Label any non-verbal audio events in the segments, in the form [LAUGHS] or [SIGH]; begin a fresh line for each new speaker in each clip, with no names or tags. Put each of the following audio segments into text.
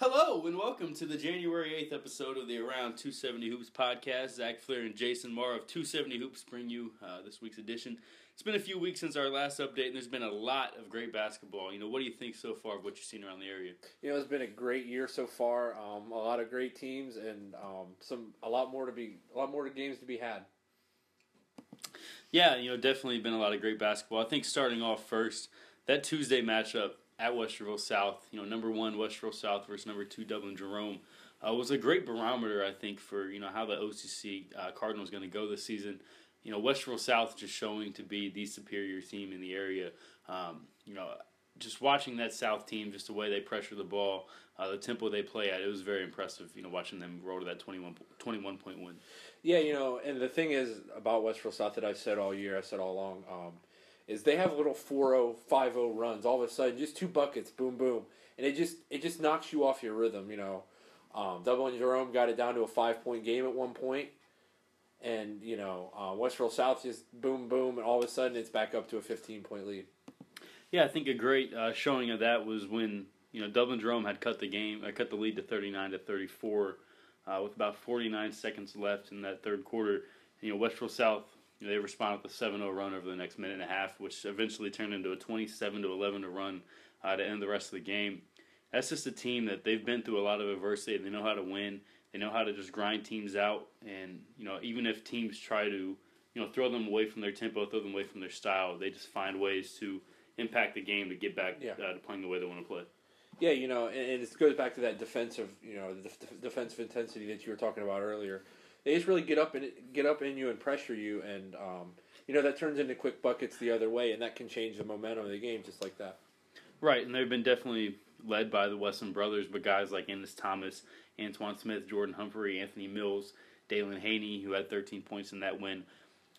Hello and welcome to the January 8th episode of the Around 270 Hoops podcast. Zach Flair and Jason Marr of 270 Hoops bring you uh, this week's edition. It's been a few weeks since our last update, and there's been a lot of great basketball. You know, what do you think so far of what you've seen around the area?
You know, it's been a great year so far. Um, a lot of great teams, and um, some a lot more to be a lot more games to be had.
Yeah, you know, definitely been a lot of great basketball. I think starting off first, that Tuesday matchup at Westerville South, you know, number one Westerville South versus number two Dublin Jerome, uh, was a great barometer, I think, for you know how the OCC uh, Cardinals going to go this season. You know, Westerville South just showing to be the superior team in the area. Um, you know, just watching that South team, just the way they pressure the ball, uh, the tempo they play at, it was very impressive. You know, watching them roll to that 21, 21 point win.
Yeah, you know, and the thing is about Westerville South that I've said all year, I said all along. Um, is they have little 4-0, 5-0 runs. All of a sudden, just two buckets, boom, boom, and it just it just knocks you off your rhythm. You know, um, Dublin Jerome got it down to a five point game at one point, and you know uh, South just boom, boom, and all of a sudden it's back up to a fifteen point lead.
Yeah, I think a great uh, showing of that was when you know Dublin Jerome had cut the game, uh, cut the lead to thirty nine to thirty four, uh, with about forty nine seconds left in that third quarter. You know, Westerville South they responded with a 7-0 run over the next minute and a half, which eventually turned into a 27 to 11 to run uh, to end the rest of the game. That's just a team that they've been through a lot of adversity. They know how to win. They know how to just grind teams out. And you know, even if teams try to, you know, throw them away from their tempo, throw them away from their style, they just find ways to impact the game to get back yeah. uh, to playing the way they want to play.
Yeah, you know, and it goes back to that defensive, you know, the defensive intensity that you were talking about earlier they just really get up and get up in you and pressure you, and um, you know that turns into quick buckets the other way, and that can change the momentum of the game just like that.
Right, and they've been definitely led by the Wesson brothers, but guys like Ennis Thomas, Antoine Smith, Jordan Humphrey, Anthony Mills, Dalen Haney, who had 13 points in that win,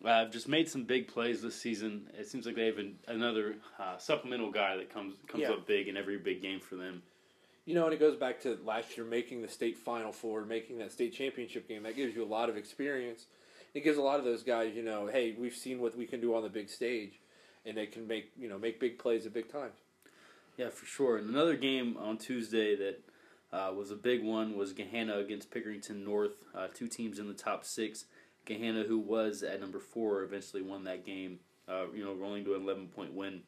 uh, have just made some big plays this season. It seems like they have an, another uh, supplemental guy that comes comes yeah. up big in every big game for them.
You know, and it goes back to last year making the state final four, making that state championship game. That gives you a lot of experience. It gives a lot of those guys, you know, hey, we've seen what we can do on the big stage, and they can make you know make big plays at big times.
Yeah, for sure. And another game on Tuesday that uh, was a big one was Gahanna against Pickerington North. Uh, two teams in the top six. Gahanna, who was at number four, eventually won that game. Uh, you know, rolling to an 11 point win.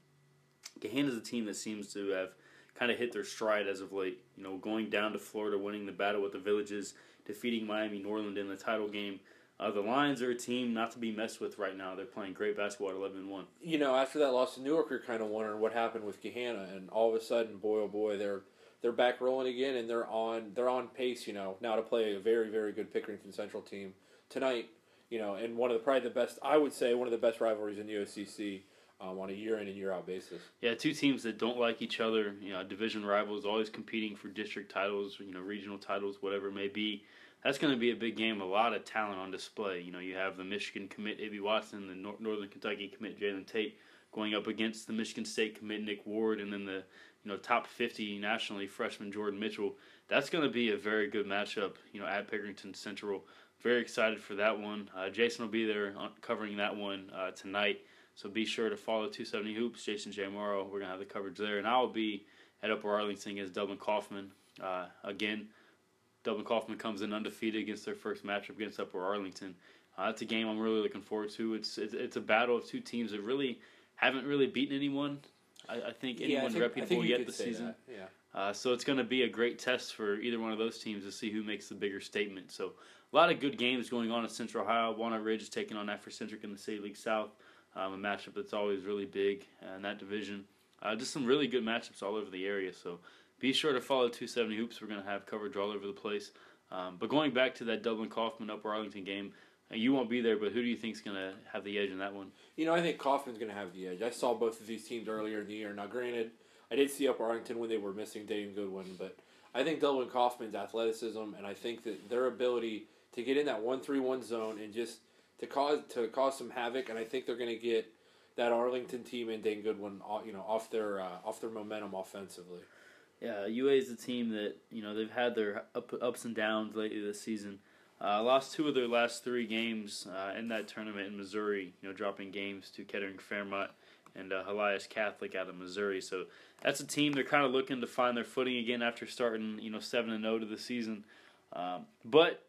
Gahanna is a team that seems to have kind of hit their stride as of late. You know, going down to Florida, winning the battle with the Villages, defeating Miami Norland in the title game. Uh, the Lions are a team not to be messed with right now. They're playing great basketball at 11 1.
You know, after that loss to Newark, you're kind of wondering what happened with Gahanna, and all of a sudden, boy oh boy, they're they're back rolling again, and they're on they're on pace. You know, now to play a very very good Pickerington Central team tonight. You know, and one of the probably the best I would say one of the best rivalries in the OCC um, on a year in and year out basis.
Yeah, two teams that don't like each other. You know, division rivals, always competing for district titles, you know, regional titles, whatever it may be. That's going to be a big game. A lot of talent on display. You know, you have the Michigan commit Ibi Watson, the Nor- Northern Kentucky commit Jalen Tate going up against the Michigan State commit Nick Ward, and then the you know top 50 nationally freshman Jordan Mitchell. That's going to be a very good matchup. You know, at Pickerington Central. Very excited for that one. Uh, Jason will be there covering that one uh, tonight. So be sure to follow 270 Hoops, Jason J. Morrow. We're going to have the coverage there. And I'll be at Upper Arlington against Dublin Coffman. Uh, again, Dublin Coffman comes in undefeated against their first matchup against Upper Arlington. Uh, that's a game I'm really looking forward to. It's, it's, it's a battle of two teams that really haven't really beaten anyone. I, I think anyone yeah, I think, reputable yet this season.
That. Yeah.
Uh, so it's going to be a great test for either one of those teams to see who makes the bigger statement. So a lot of good games going on in Central Ohio. Walnut Ridge is taking on Africentric in the State League South um, a matchup that's always really big in that division. Uh, just some really good matchups all over the area. So be sure to follow 270 Hoops. We're going to have coverage all over the place. Um, but going back to that Dublin Coffman Upper Arlington game, uh, you won't be there, but who do you think is going to have the edge in that one?
You know, I think Coffman's going to have the edge. I saw both of these teams earlier in the year. Now, granted, I did see Upper Arlington when they were missing Dane Goodwin, but I think Dublin Coffman's athleticism and I think that their ability to get in that one three one zone and just – to cause to cause some havoc, and I think they're going to get that Arlington team and Dane Goodwin, you know, off their uh, off their momentum offensively.
Yeah, UA is a team that you know they've had their up, ups and downs lately this season. Uh, lost two of their last three games uh, in that tournament in Missouri. You know, dropping games to Kettering Fairmont and uh, Helias Catholic out of Missouri. So that's a team they're kind of looking to find their footing again after starting you know seven and zero to the season. Um, but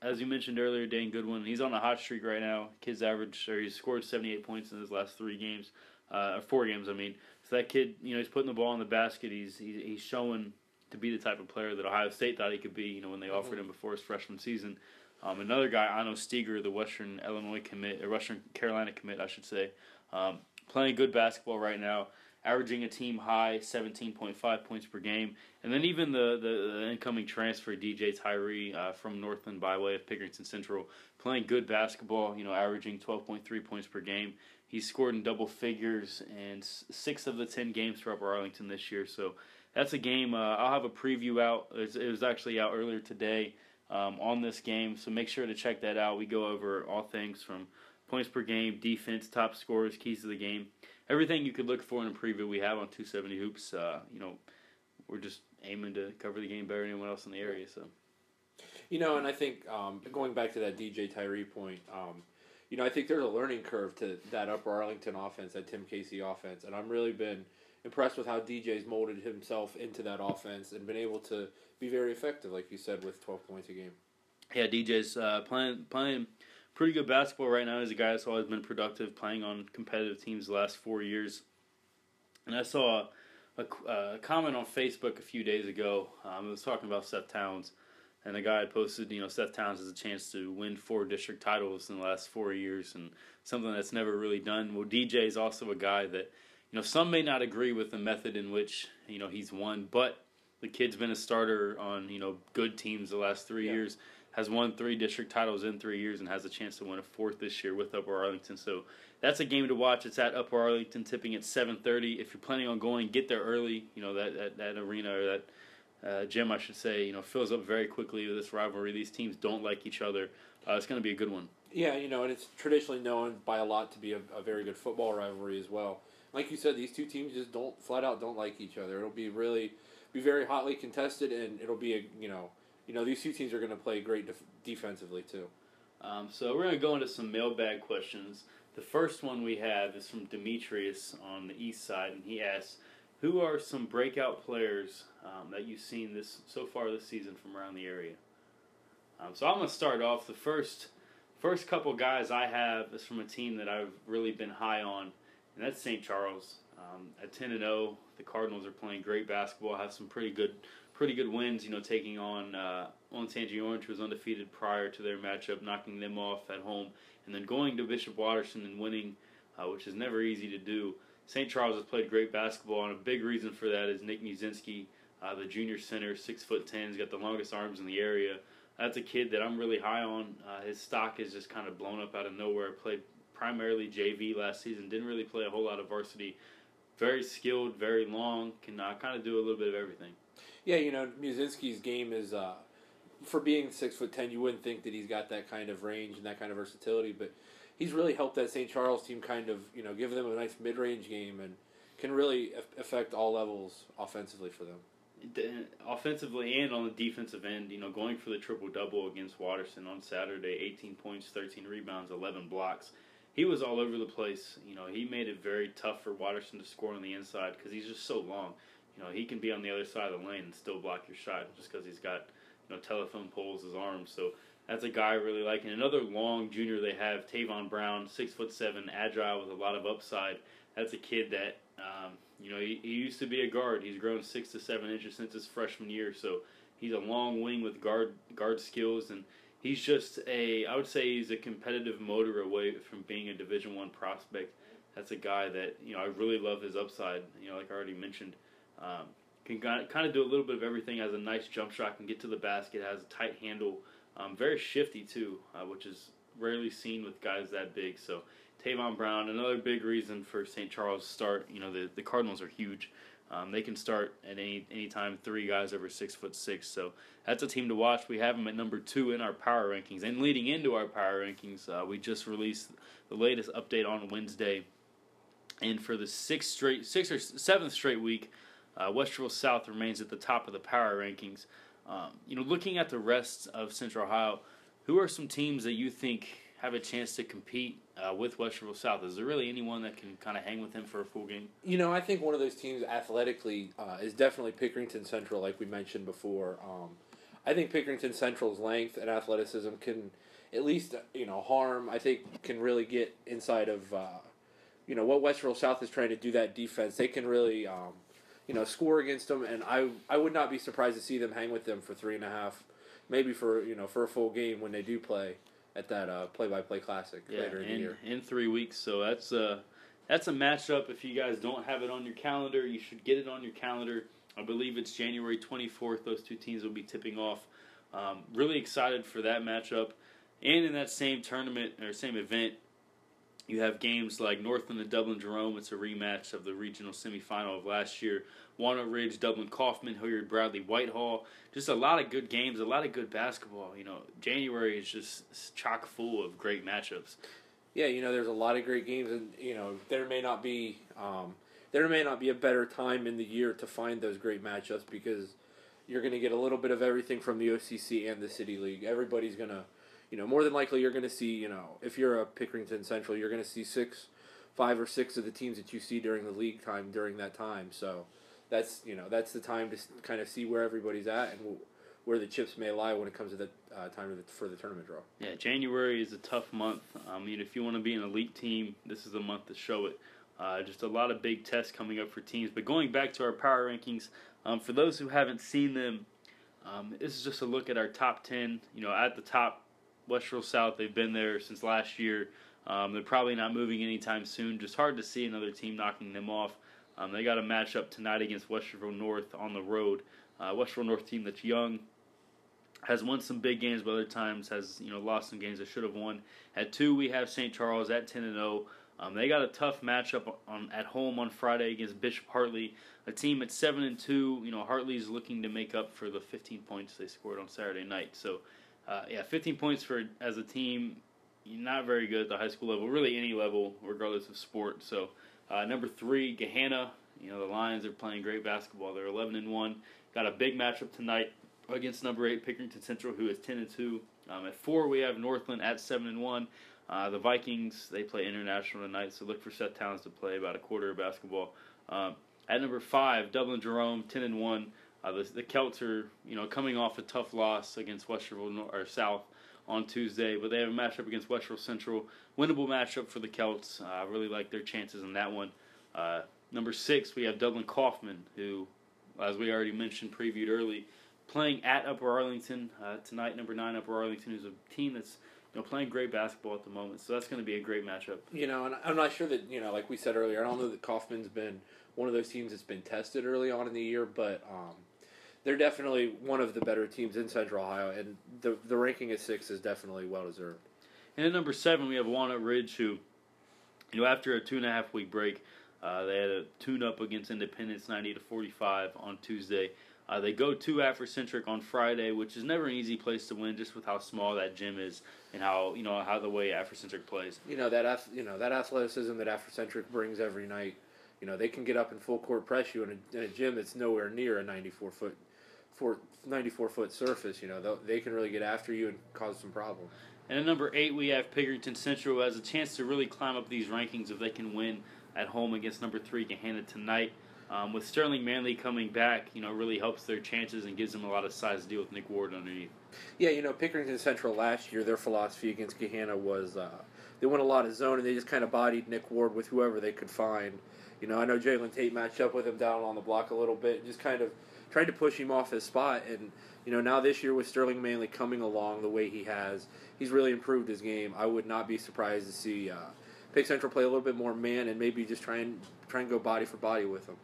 as you mentioned earlier, Dane Goodwin, he's on a hot streak right now. Kid's average, or he's scored 78 points in his last three games, uh, or four games, I mean. So that kid, you know, he's putting the ball in the basket. He's he's, he's showing to be the type of player that Ohio State thought he could be. You know, when they offered him before his freshman season. Um, another guy, Ano Steger, the Western Illinois commit, or Western Carolina commit, I should say, um, playing good basketball right now, averaging a team high 17.5 points per game. And then even the, the, the incoming transfer, DJ Tyree uh, from Northland by way of Pickerington Central, playing good basketball, you know, averaging 12.3 points per game. He's scored in double figures in six of the 10 games for Upper Arlington this year. So that's a game. Uh, I'll have a preview out. It was actually out earlier today um, on this game. So make sure to check that out. We go over all things from points per game, defense, top scores, keys to the game, everything you could look for in a preview we have on 270 Hoops. Uh, you know, we're just aiming to cover the game better than anyone else in the area. So,
you know, and I think um, going back to that DJ Tyree point, um, you know, I think there's a learning curve to that Upper Arlington offense, that Tim Casey offense, and I've really been impressed with how DJ's molded himself into that offense and been able to be very effective, like you said, with 12 points a game.
Yeah, DJ's uh, playing playing pretty good basketball right now. He's a guy that's always been productive, playing on competitive teams the last four years. And I saw a, a, a comment on Facebook a few days ago. Um, it was talking about Seth Towns, and the guy had posted, you know, Seth Towns has a chance to win four district titles in the last four years, and something that's never really done. Well, DJ is also a guy that, you know, some may not agree with the method in which you know he's won, but the kid's been a starter on you know good teams the last three yeah. years. Has won three district titles in three years and has a chance to win a fourth this year with Upper Arlington. So that's a game to watch. It's at Upper Arlington, tipping at 7:30. If you're planning on going, get there early. You know that that, that arena or that uh, gym, I should say, you know, fills up very quickly with this rivalry. These teams don't like each other. Uh, it's going to be a good one.
Yeah, you know, and it's traditionally known by a lot to be a, a very good football rivalry as well. Like you said, these two teams just don't flat out don't like each other. It'll be really be very hotly contested, and it'll be a you know you know these two teams are going to play great def- defensively too.
Um, so we're going to go into some mailbag questions. The first one we have is from Demetrius on the east side, and he asks, "Who are some breakout players um, that you've seen this so far this season from around the area?" Um, so I'm going to start off. The first first couple guys I have is from a team that I've really been high on, and that's St. Charles. Um, at 10 and 0, the Cardinals are playing great basketball. Have some pretty good, pretty good wins. You know, taking on uh, Olentangy Orange, who was undefeated prior to their matchup, knocking them off at home, and then going to Bishop Watterson and winning, uh, which is never easy to do. St. Charles has played great basketball, and a big reason for that is Nick Muszynski, uh, the junior center, six foot ten, he's got the longest arms in the area. That's a kid that I'm really high on. Uh, his stock is just kind of blown up out of nowhere. Played primarily JV last season, didn't really play a whole lot of varsity very skilled, very long, can uh, kind of do a little bit of everything.
Yeah, you know, Muszynski's game is uh, for being six foot ten. You wouldn't think that he's got that kind of range and that kind of versatility, but he's really helped that St. Charles team kind of you know give them a nice mid range game and can really affect all levels offensively for them.
Offensively and on the defensive end, you know, going for the triple double against Watterson on Saturday, 18 points, 13 rebounds, 11 blocks he was all over the place. You know, he made it very tough for Watterson to score on the inside because he's just so long. You know, he can be on the other side of the lane and still block your shot just because he's got you know telephone poles as arms. So that's a guy I really like. And another long junior they have, Tavon Brown, six foot seven, agile with a lot of upside. That's a kid that um, you know he, he used to be a guard. He's grown six to seven inches since his freshman year. So he's a long wing with guard guard skills and he's just a I would say he's a competitive motor away from being a Division One prospect. That's a guy that you know I really love his upside. You know, like I already mentioned, um, can kind of do a little bit of everything. Has a nice jump shot, can get to the basket, has a tight handle, um, very shifty too, uh, which is rarely seen with guys that big. So Tavon Brown, another big reason for St. Charles start. You know, the the Cardinals are huge. Um, they can start at any any time three guys over six foot six. So that's a team to watch. We have them at number two in our power rankings. And leading into our power rankings, uh, we just released the latest update on Wednesday. And for the sixth straight, sixth or seventh straight week, uh, Westerville South remains at the top of the power rankings. Um, you know, looking at the rest of Central Ohio, who are some teams that you think have a chance to compete uh, with Westerville South? Is there really anyone that can kind of hang with them for a full game?
You know, I think one of those teams athletically uh, is definitely Pickerington Central, like we mentioned before. Um, I think Pickerington Central's length and athleticism can at least you know harm. I think can really get inside of uh, you know what Westerville South is trying to do that defense. They can really um, you know score against them, and I I would not be surprised to see them hang with them for three and a half, maybe for you know for a full game when they do play at that uh, play-by-play classic
Yeah,
later in,
in,
the year.
in three weeks. So that's a that's a matchup. If you guys don't have it on your calendar, you should get it on your calendar. I believe it's January 24th. Those two teams will be tipping off. Um, really excited for that matchup. And in that same tournament or same event, you have games like Northland and Dublin Jerome. It's a rematch of the regional semifinal of last year. Walnut Ridge, Dublin Coffman, Hilliard Bradley, Whitehall. Just a lot of good games, a lot of good basketball. You know, January is just chock full of great matchups.
Yeah, you know, there's a lot of great games, and you know, there may not be um, there may not be a better time in the year to find those great matchups because you're going to get a little bit of everything from the OCC and the City League. Everybody's going to, you know, more than likely you're going to see, you know, if you're a Pickerington Central, you're going to see six, five or six of the teams that you see during the league time during that time. So that's you know that's the time to kind of see where everybody's at and wh- where the chips may lie when it comes to the uh, time the, for the tournament draw.
Yeah, January is a tough month. I mean, if you want to be an elite team, this is the month to show it. Uh, just a lot of big tests coming up for teams. But going back to our power rankings, um, for those who haven't seen them, um, this is just a look at our top 10. You know, at the top, Westerville South, they've been there since last year. Um, they're probably not moving anytime soon. Just hard to see another team knocking them off. Um, they got a matchup tonight against Westerville North on the road. Uh, Westerville North team that's young, has won some big games, but other times has you know lost some games they should have won. At two, we have St. Charles at ten and zero. Um, they got a tough matchup on at home on Friday against Bishop Hartley, a team at seven and two. You know Hartley's looking to make up for the 15 points they scored on Saturday night. So, uh, yeah, 15 points for as a team, not very good at the high school level, really any level, regardless of sport. So, uh, number three, Gahanna. You know the Lions are playing great basketball. They're 11 and one. Got a big matchup tonight against number eight Pickerington Central, who is 10 and two. Um, at four, we have Northland at seven and one. Uh, the Vikings they play international tonight, so look for Seth Towns to play about a quarter of basketball. Um, at number five, Dublin Jerome, 10 and one. Uh, the, the Celts are you know coming off a tough loss against Westerville Nor- or South on Tuesday, but they have a matchup against Westerville Central. Winnable matchup for the Celts. Uh, I really like their chances in that one. Uh, number six, we have Dublin Coffman, who, as we already mentioned, previewed early, playing at Upper Arlington uh, tonight. Number nine, Upper Arlington, who's a team that's you know playing great basketball at the moment. So that's going to be a great matchup.
You know, and I'm not sure that you know, like we said earlier, I don't know that Coffman's been one of those teams that's been tested early on in the year, but um, they're definitely one of the better teams in Central Ohio, and the the ranking at six is definitely well deserved.
And at number seven, we have Walnut Ridge, who, you know, after a two and a half week break, uh, they had a tune up against Independence, ninety to forty five on Tuesday. Uh, they go to Africentric on Friday, which is never an easy place to win, just with how small that gym is and how you know how the way Africentric plays.
You know that you know that athleticism that Africentric brings every night. You know they can get up and full court press you in a, in a gym that's nowhere near a 94 foot, four, 94 foot surface. You know they can really get after you and cause some problems.
And at number eight, we have Pickerington Central who has a chance to really climb up these rankings if they can win at home against number three Gahanna tonight. Um, with Sterling Manley coming back, you know, really helps their chances and gives them a lot of size to deal with Nick Ward underneath.
Yeah, you know, Pickerington Central last year, their philosophy against Gahanna was uh, they went a lot of zone and they just kind of bodied Nick Ward with whoever they could find. You know, I know Jalen Tate matched up with him down on the block a little bit, just kind of tried to push him off his spot. And, you know, now this year with Sterling Manley coming along the way he has, he's really improved his game. I would not be surprised to see uh, Pick Central play a little bit more man and maybe just try and, try and go body for body with him.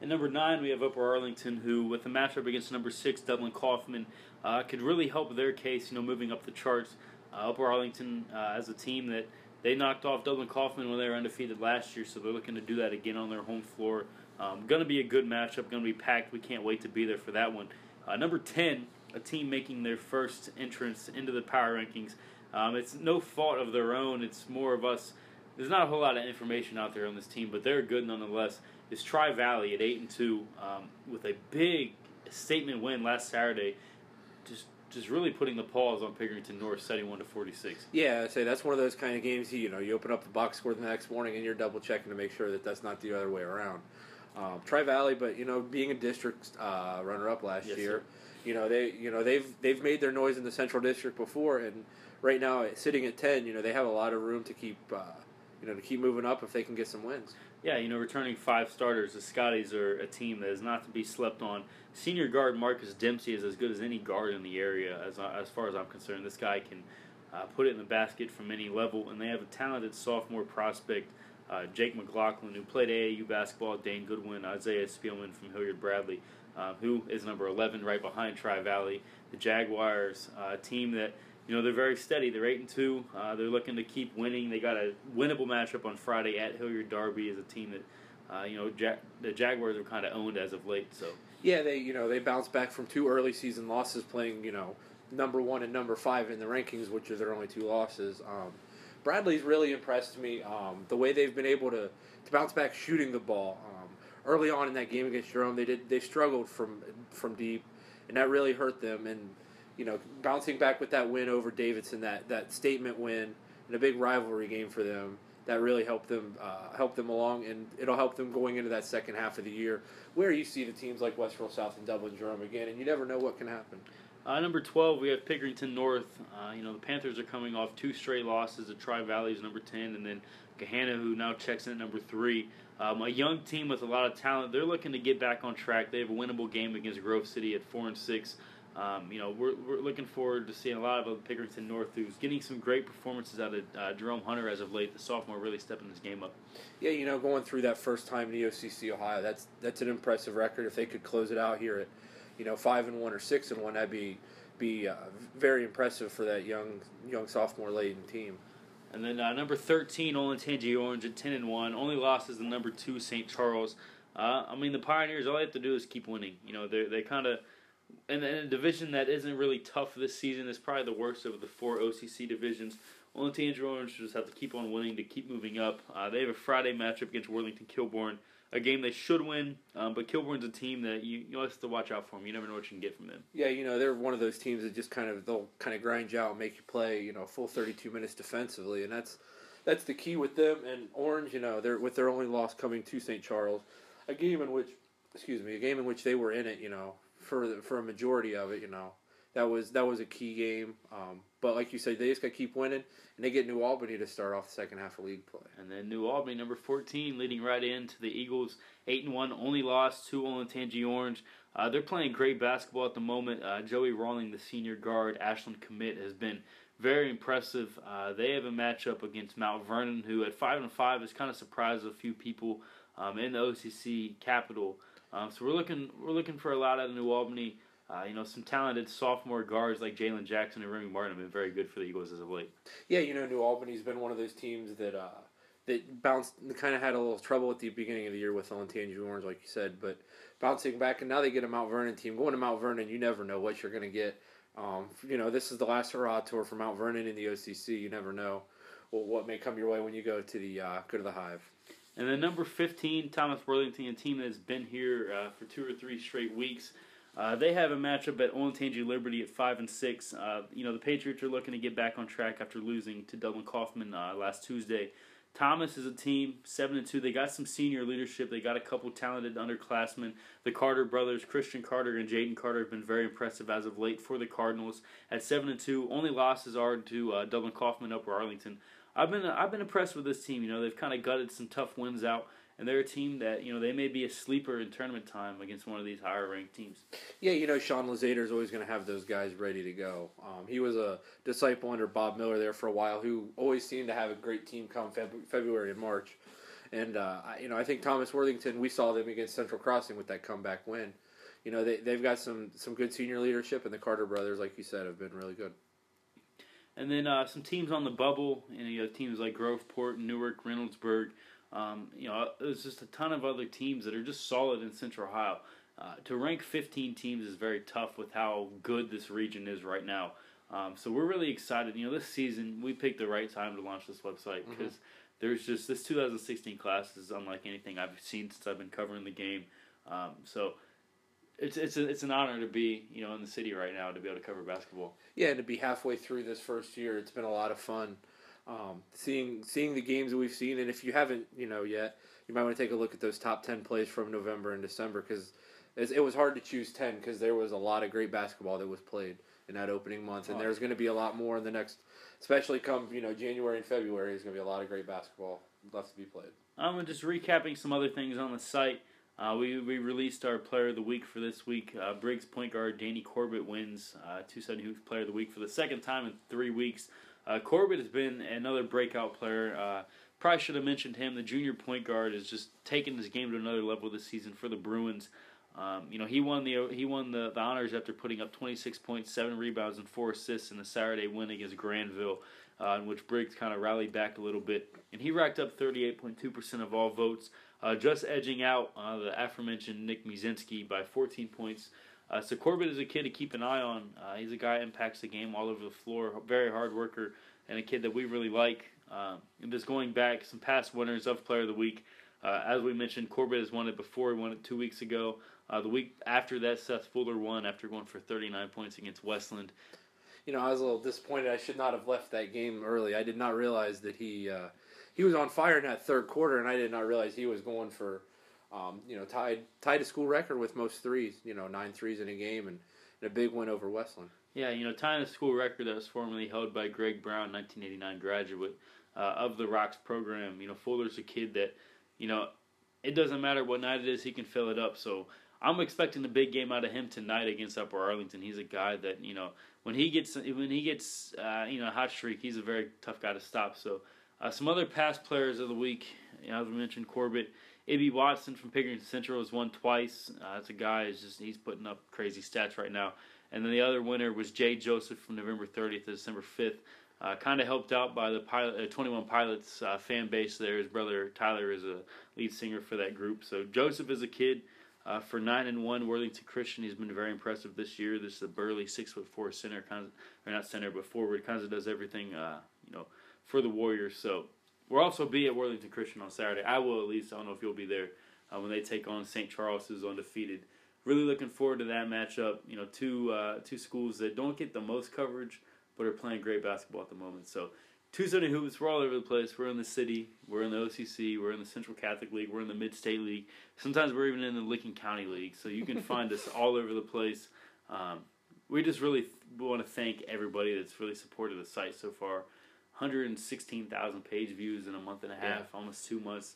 And number nine, we have Upper Arlington, who, with a matchup against number six Dublin Coffman, uh, could really help their case. You know, moving up the charts. Uh, Upper Arlington, uh, as a team that they knocked off Dublin Coffman when they were undefeated last year, so they're looking to do that again on their home floor. Um, going to be a good matchup. Going to be packed. We can't wait to be there for that one. Uh, number ten, a team making their first entrance into the power rankings. Um, it's no fault of their own. It's more of us. There's not a whole lot of information out there on this team, but they're good nonetheless It's Tri Valley at eight and two um, with a big statement win last Saturday. Just just really putting the pause on Pickerington North, seventy-one to forty-six.
Yeah, I say that's one of those kind of games. You know, you open up the box score the next morning and you're double checking to make sure that that's not the other way around. Um, Tri Valley, but you know, being a district uh, runner-up last
Yes,
year,
sir.
you know they you know they've they've made their noise in the Central District before, and right now sitting at ten, you know they have a lot of room to keep uh, you know to keep moving up if they can get some wins.
Yeah, you know, returning five starters, the Scotties are a team that is not to be slept on. Senior guard Marcus Dempsey is as good as any guard in the area, as as far as I'm concerned. This guy can uh, put it in the basket from any level, and they have a talented sophomore prospect, uh, Jake McLaughlin, who played AAU basketball. Dane Goodwin, Isaiah Spielman from Hilliard Bradley, uh, who is number 11, right behind Tri Valley. The Jaguars, uh, team that you know they're very steady. They're eight and two. Uh, they're looking to keep winning. They got a winnable matchup on Friday at Hilliard Darby. Is a team that uh, you know ja- the Jaguars are kind of owned as of late. So
Yeah, they you know they bounced back from two early season losses, playing you know number one and number five in the rankings, which are their only two losses. Um, Bradley's really impressed me. Um, the way they've been able to, to bounce back shooting the ball. Um, early on in that game against Jerome, they did they struggled from from deep, and that really hurt them. And you know, bouncing back with that win over Davidson, that that statement win, and a big rivalry game for them. That really helped them uh, help them along, and it'll help them going into that second half of the year, where you see the teams like Westerville South and Dublin Jerome again, and you never know what can happen.
Uh, number 12, we have Pickerington North. Uh, you know, the Panthers are coming off two straight losses. The Tri Valley's number 10, and then Gahanna, who now checks in at number 3. Um, a young team with a lot of talent. They're looking to get back on track. They have a winnable game against Grove City at 4 and 6. Um, you know, we're, we're looking forward to seeing a lot of Pickerington North, who's getting some great performances out of uh, Jerome Hunter as of late. The sophomore really stepping this game up.
Yeah, you know, going through that first time in the OCC Ohio, that's that's an impressive record. If they could close it out here at, you know, five and one or six and one, that'd be be uh, very impressive for that young young sophomore laden team.
And then uh, number 13, Olentangy Orange at 10 and 1. Only loss is the number 2, St. Charles. Uh, I mean, the Pioneers, all they have to do is keep winning. You know, they they kind of, in, in a division that isn't really tough this season, it's probably the worst of the four OCC divisions. Olentangy Orange just have to keep on winning to keep moving up. Uh, they have a Friday matchup against Worthington Kilbourne, a game they should win, um, but Kilbourne's a team that you, you have to watch out for them. You never know what you can get from them.
Yeah, you know, they're one of those teams that just kind of they'll kind of grind you out and make you play, you know, full 32 minutes defensively, and that's that's the key with them. And Orange, you know, they're with their only loss coming to St. Charles, a game in which, excuse me, a game in which they were in it, you know, for the, for a majority of it, you know, that was that was a key game. Um, but like you said, they just got to keep winning, and they get New Albany to start off the second half of league play.
And then New Albany, number 14, leading right into the Eagles, 8 and 1, only lost to Olentangy Orange. Uh, they're playing great basketball at the moment. Uh, Joey Rawling, the senior guard, Ashland commit, has been very impressive. Uh, they have a matchup against Mount Vernon, who at 5 and 5 has kind of surprised a few people um, in the OCC capital. Um, so we're looking we're looking for a lot out of New Albany. Uh, you know, some talented sophomore guards like Jalen Jackson and Remy Martin have been very good for the Eagles as of late.
Yeah, you know, New Albany's been one of those teams that uh, that bounced, kind of had a little trouble at the beginning of the year with Olentangy Orange, like you said, but bouncing back, and now they get a Mount Vernon team. Going to Mount Vernon, you never know what you're going to get. Um, you know, this is the last hurrah tour for Mount Vernon in the OCC. You never know well, what may come your way when you go to the uh, go to the Hive.
And then number 15, Thomas Worthington, a team that has been here uh, for two or three straight weeks. Uh, they have a matchup at Olentangy Liberty at five and six. Uh, you know the Patriots are looking to get back on track after losing to Dublin Coffman uh, last Tuesday. Thomas is a team seven and two. They got some senior leadership. They got a couple talented underclassmen. The Carter brothers, Christian Carter and Jaden Carter, have been very impressive as of late for the Cardinals at seven and two. Only losses are to uh, Dublin Coffman, Upper Arlington. I've been I've been impressed with this team. You know they've kind of gutted some tough wins out, and they're a team that you know they may be a sleeper in tournament time against one of these higher ranked teams.
Yeah, you know, Sean Lazater is always going to have those guys ready to go. Um, he was a disciple under Bob Miller there for a while, who always seemed to have a great team come Feb- February and March. And uh, you know, I think Thomas Worthington, we saw them against Central Crossing with that comeback win. You know, they they've got some some good senior leadership, and the Carter brothers, like you said, have been really good.
And then uh, some teams on the bubble, and you know teams like Groveport, Newark, Reynoldsburg. Um, you know, there's just a ton of other teams that are just solid in Central Ohio. Uh, to rank 15 teams is very tough with how good this region is right now. Um, so we're really excited. You know, this season we picked the right time to launch this website because there's just this 2016 class is unlike anything I've seen since I've been covering the game. Um, so it's it's a, it's an honor to be you know in the city right now to be able to cover basketball.
Yeah, and to be halfway through this first year, it's been a lot of fun. Um, seeing seeing the games that we've seen, and if you haven't, you know, yet, you might want to take a look at those top ten plays from November and December because it was hard to choose ten because there was a lot of great basketball that was played in that opening month, and there's going to be a lot more in the next, especially come you know January and February. There's going to be a lot of great basketball left to be played.
I'm just recapping some other things on the site. Uh, we, we released our player of the week for this week. Uh, Briggs point guard Danny Corbett wins uh, 270 Hoops player of the week for the second time in three weeks. Uh, Corbett has been another breakout player. Uh, probably should have mentioned him. The junior point guard has just taken his game to another level this season for the Bruins. Um, you know, he won the he won the, the honors after putting up 26 points, seven rebounds, and four assists in the Saturday win against Granville, uh, in which Briggs kind of rallied back a little bit, and he racked up 38.2% of all votes, uh, just edging out uh, the aforementioned Nick Muszynski by 14 points. Uh, so Corbett is a kid to keep an eye on. Uh, he's a guy that impacts the game all over the floor, very hard worker, and a kid that we really like. Uh, and just going back, some past winners of Player of the Week. as we mentioned, Corbett has won it before. He won it two weeks ago. Uh, the week after that, Seth Fuller won after going for 39 points against Westland.
You know, I was a little disappointed. I should not have left that game early. I did not realize that he uh, he was on fire in that third quarter, and I did not realize he was going for um, you know tied tied a school record with most threes. You know, nine threes in a game, and, and a big win over Westland.
Yeah, you know, tying a school record that was formerly held by Greg Brown, 1989 graduate uh, of the Rocks program. You know, Fuller's a kid that, you know, it doesn't matter what night it is, he can fill it up. So I'm expecting a big game out of him tonight against Upper Arlington. He's a guy that you know when he gets when he gets uh, you know a hot streak, he's a very tough guy to stop. So uh, some other past players of the week, you know, as we mentioned, Corbett, Ibi Watson from Pickerington Central has won twice. Uh, that's a guy who's just he's putting up crazy stats right now. And then the other winner was Jay Joseph from November 30th to December 5th. Uh, kind of helped out by the pilot, uh, 21 Pilots uh, fan base there. His brother Tyler is a lead singer for that group. So Joseph is a kid uh, for nine and one, Worthington Christian, he's been very impressive this year. This is a burly six foot four center, kind of, or not center, but forward. Kind of does everything, uh, you know, for the Warriors. So we'll also be at Worthington Christian on Saturday. I will at least. I don't know if you'll be there uh, when they take on St. Charles, who's undefeated. Really looking forward to that matchup. You know, two uh, two schools that don't get the most coverage, but are playing great basketball at the moment. So 270 Hoops, we're all over the place. We're in the city, we're in the OCC, we're in the Central Catholic League, we're in the Mid State League. Sometimes we're even in the Licking County League. So you can find us all over the place. Um, we just really th- want to thank everybody that's really supported the site so far. 116,000 page views in a month and a half, yeah. almost two months.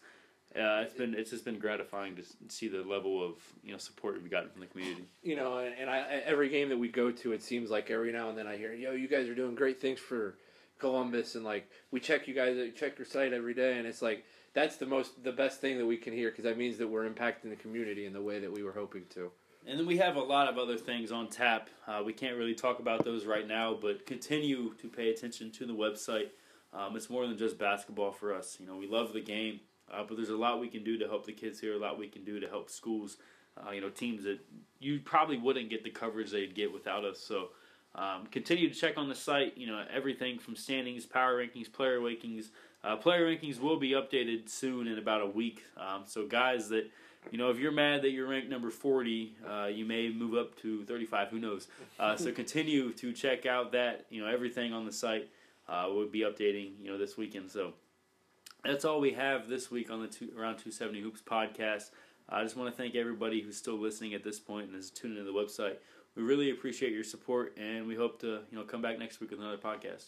Uh, it's been it's just been gratifying to see the level of you know support we've gotten from the community.
You know, and, and I, every game that we go to, it seems like every now and then I hear, "Yo, you guys are doing great things for Columbus and like we check you guys we check your site every day and it's like that's the most the best thing that we can hear because that means that we're impacting the community in the way that we were hoping to.
And then we have a lot of other things on tap. Uh, we can't really talk about those right now, but continue to pay attention to the website. Um, it's more than just basketball for us. You know, we love the game, uh, but there's a lot we can do to help the kids here. A lot we can do to help schools. Uh, you know, teams that you probably wouldn't get the coverage they'd get without us. So um, continue to check on the site. You know everything from standings, power rankings, player rankings. Uh, player rankings will be updated soon in about a week. Um, so guys that you know if you're mad that you're ranked number 40, uh, you may move up to 35. Who knows? Uh, so [LAUGHS] continue to check out that you know everything on the site. Uh, will be updating you know this weekend. So that's all we have this week on the two, around 270 hoops podcast. I just want to thank everybody who's still listening at this point and is tuning into the website we really appreciate your support, and we hope to you know come back next week with another podcast.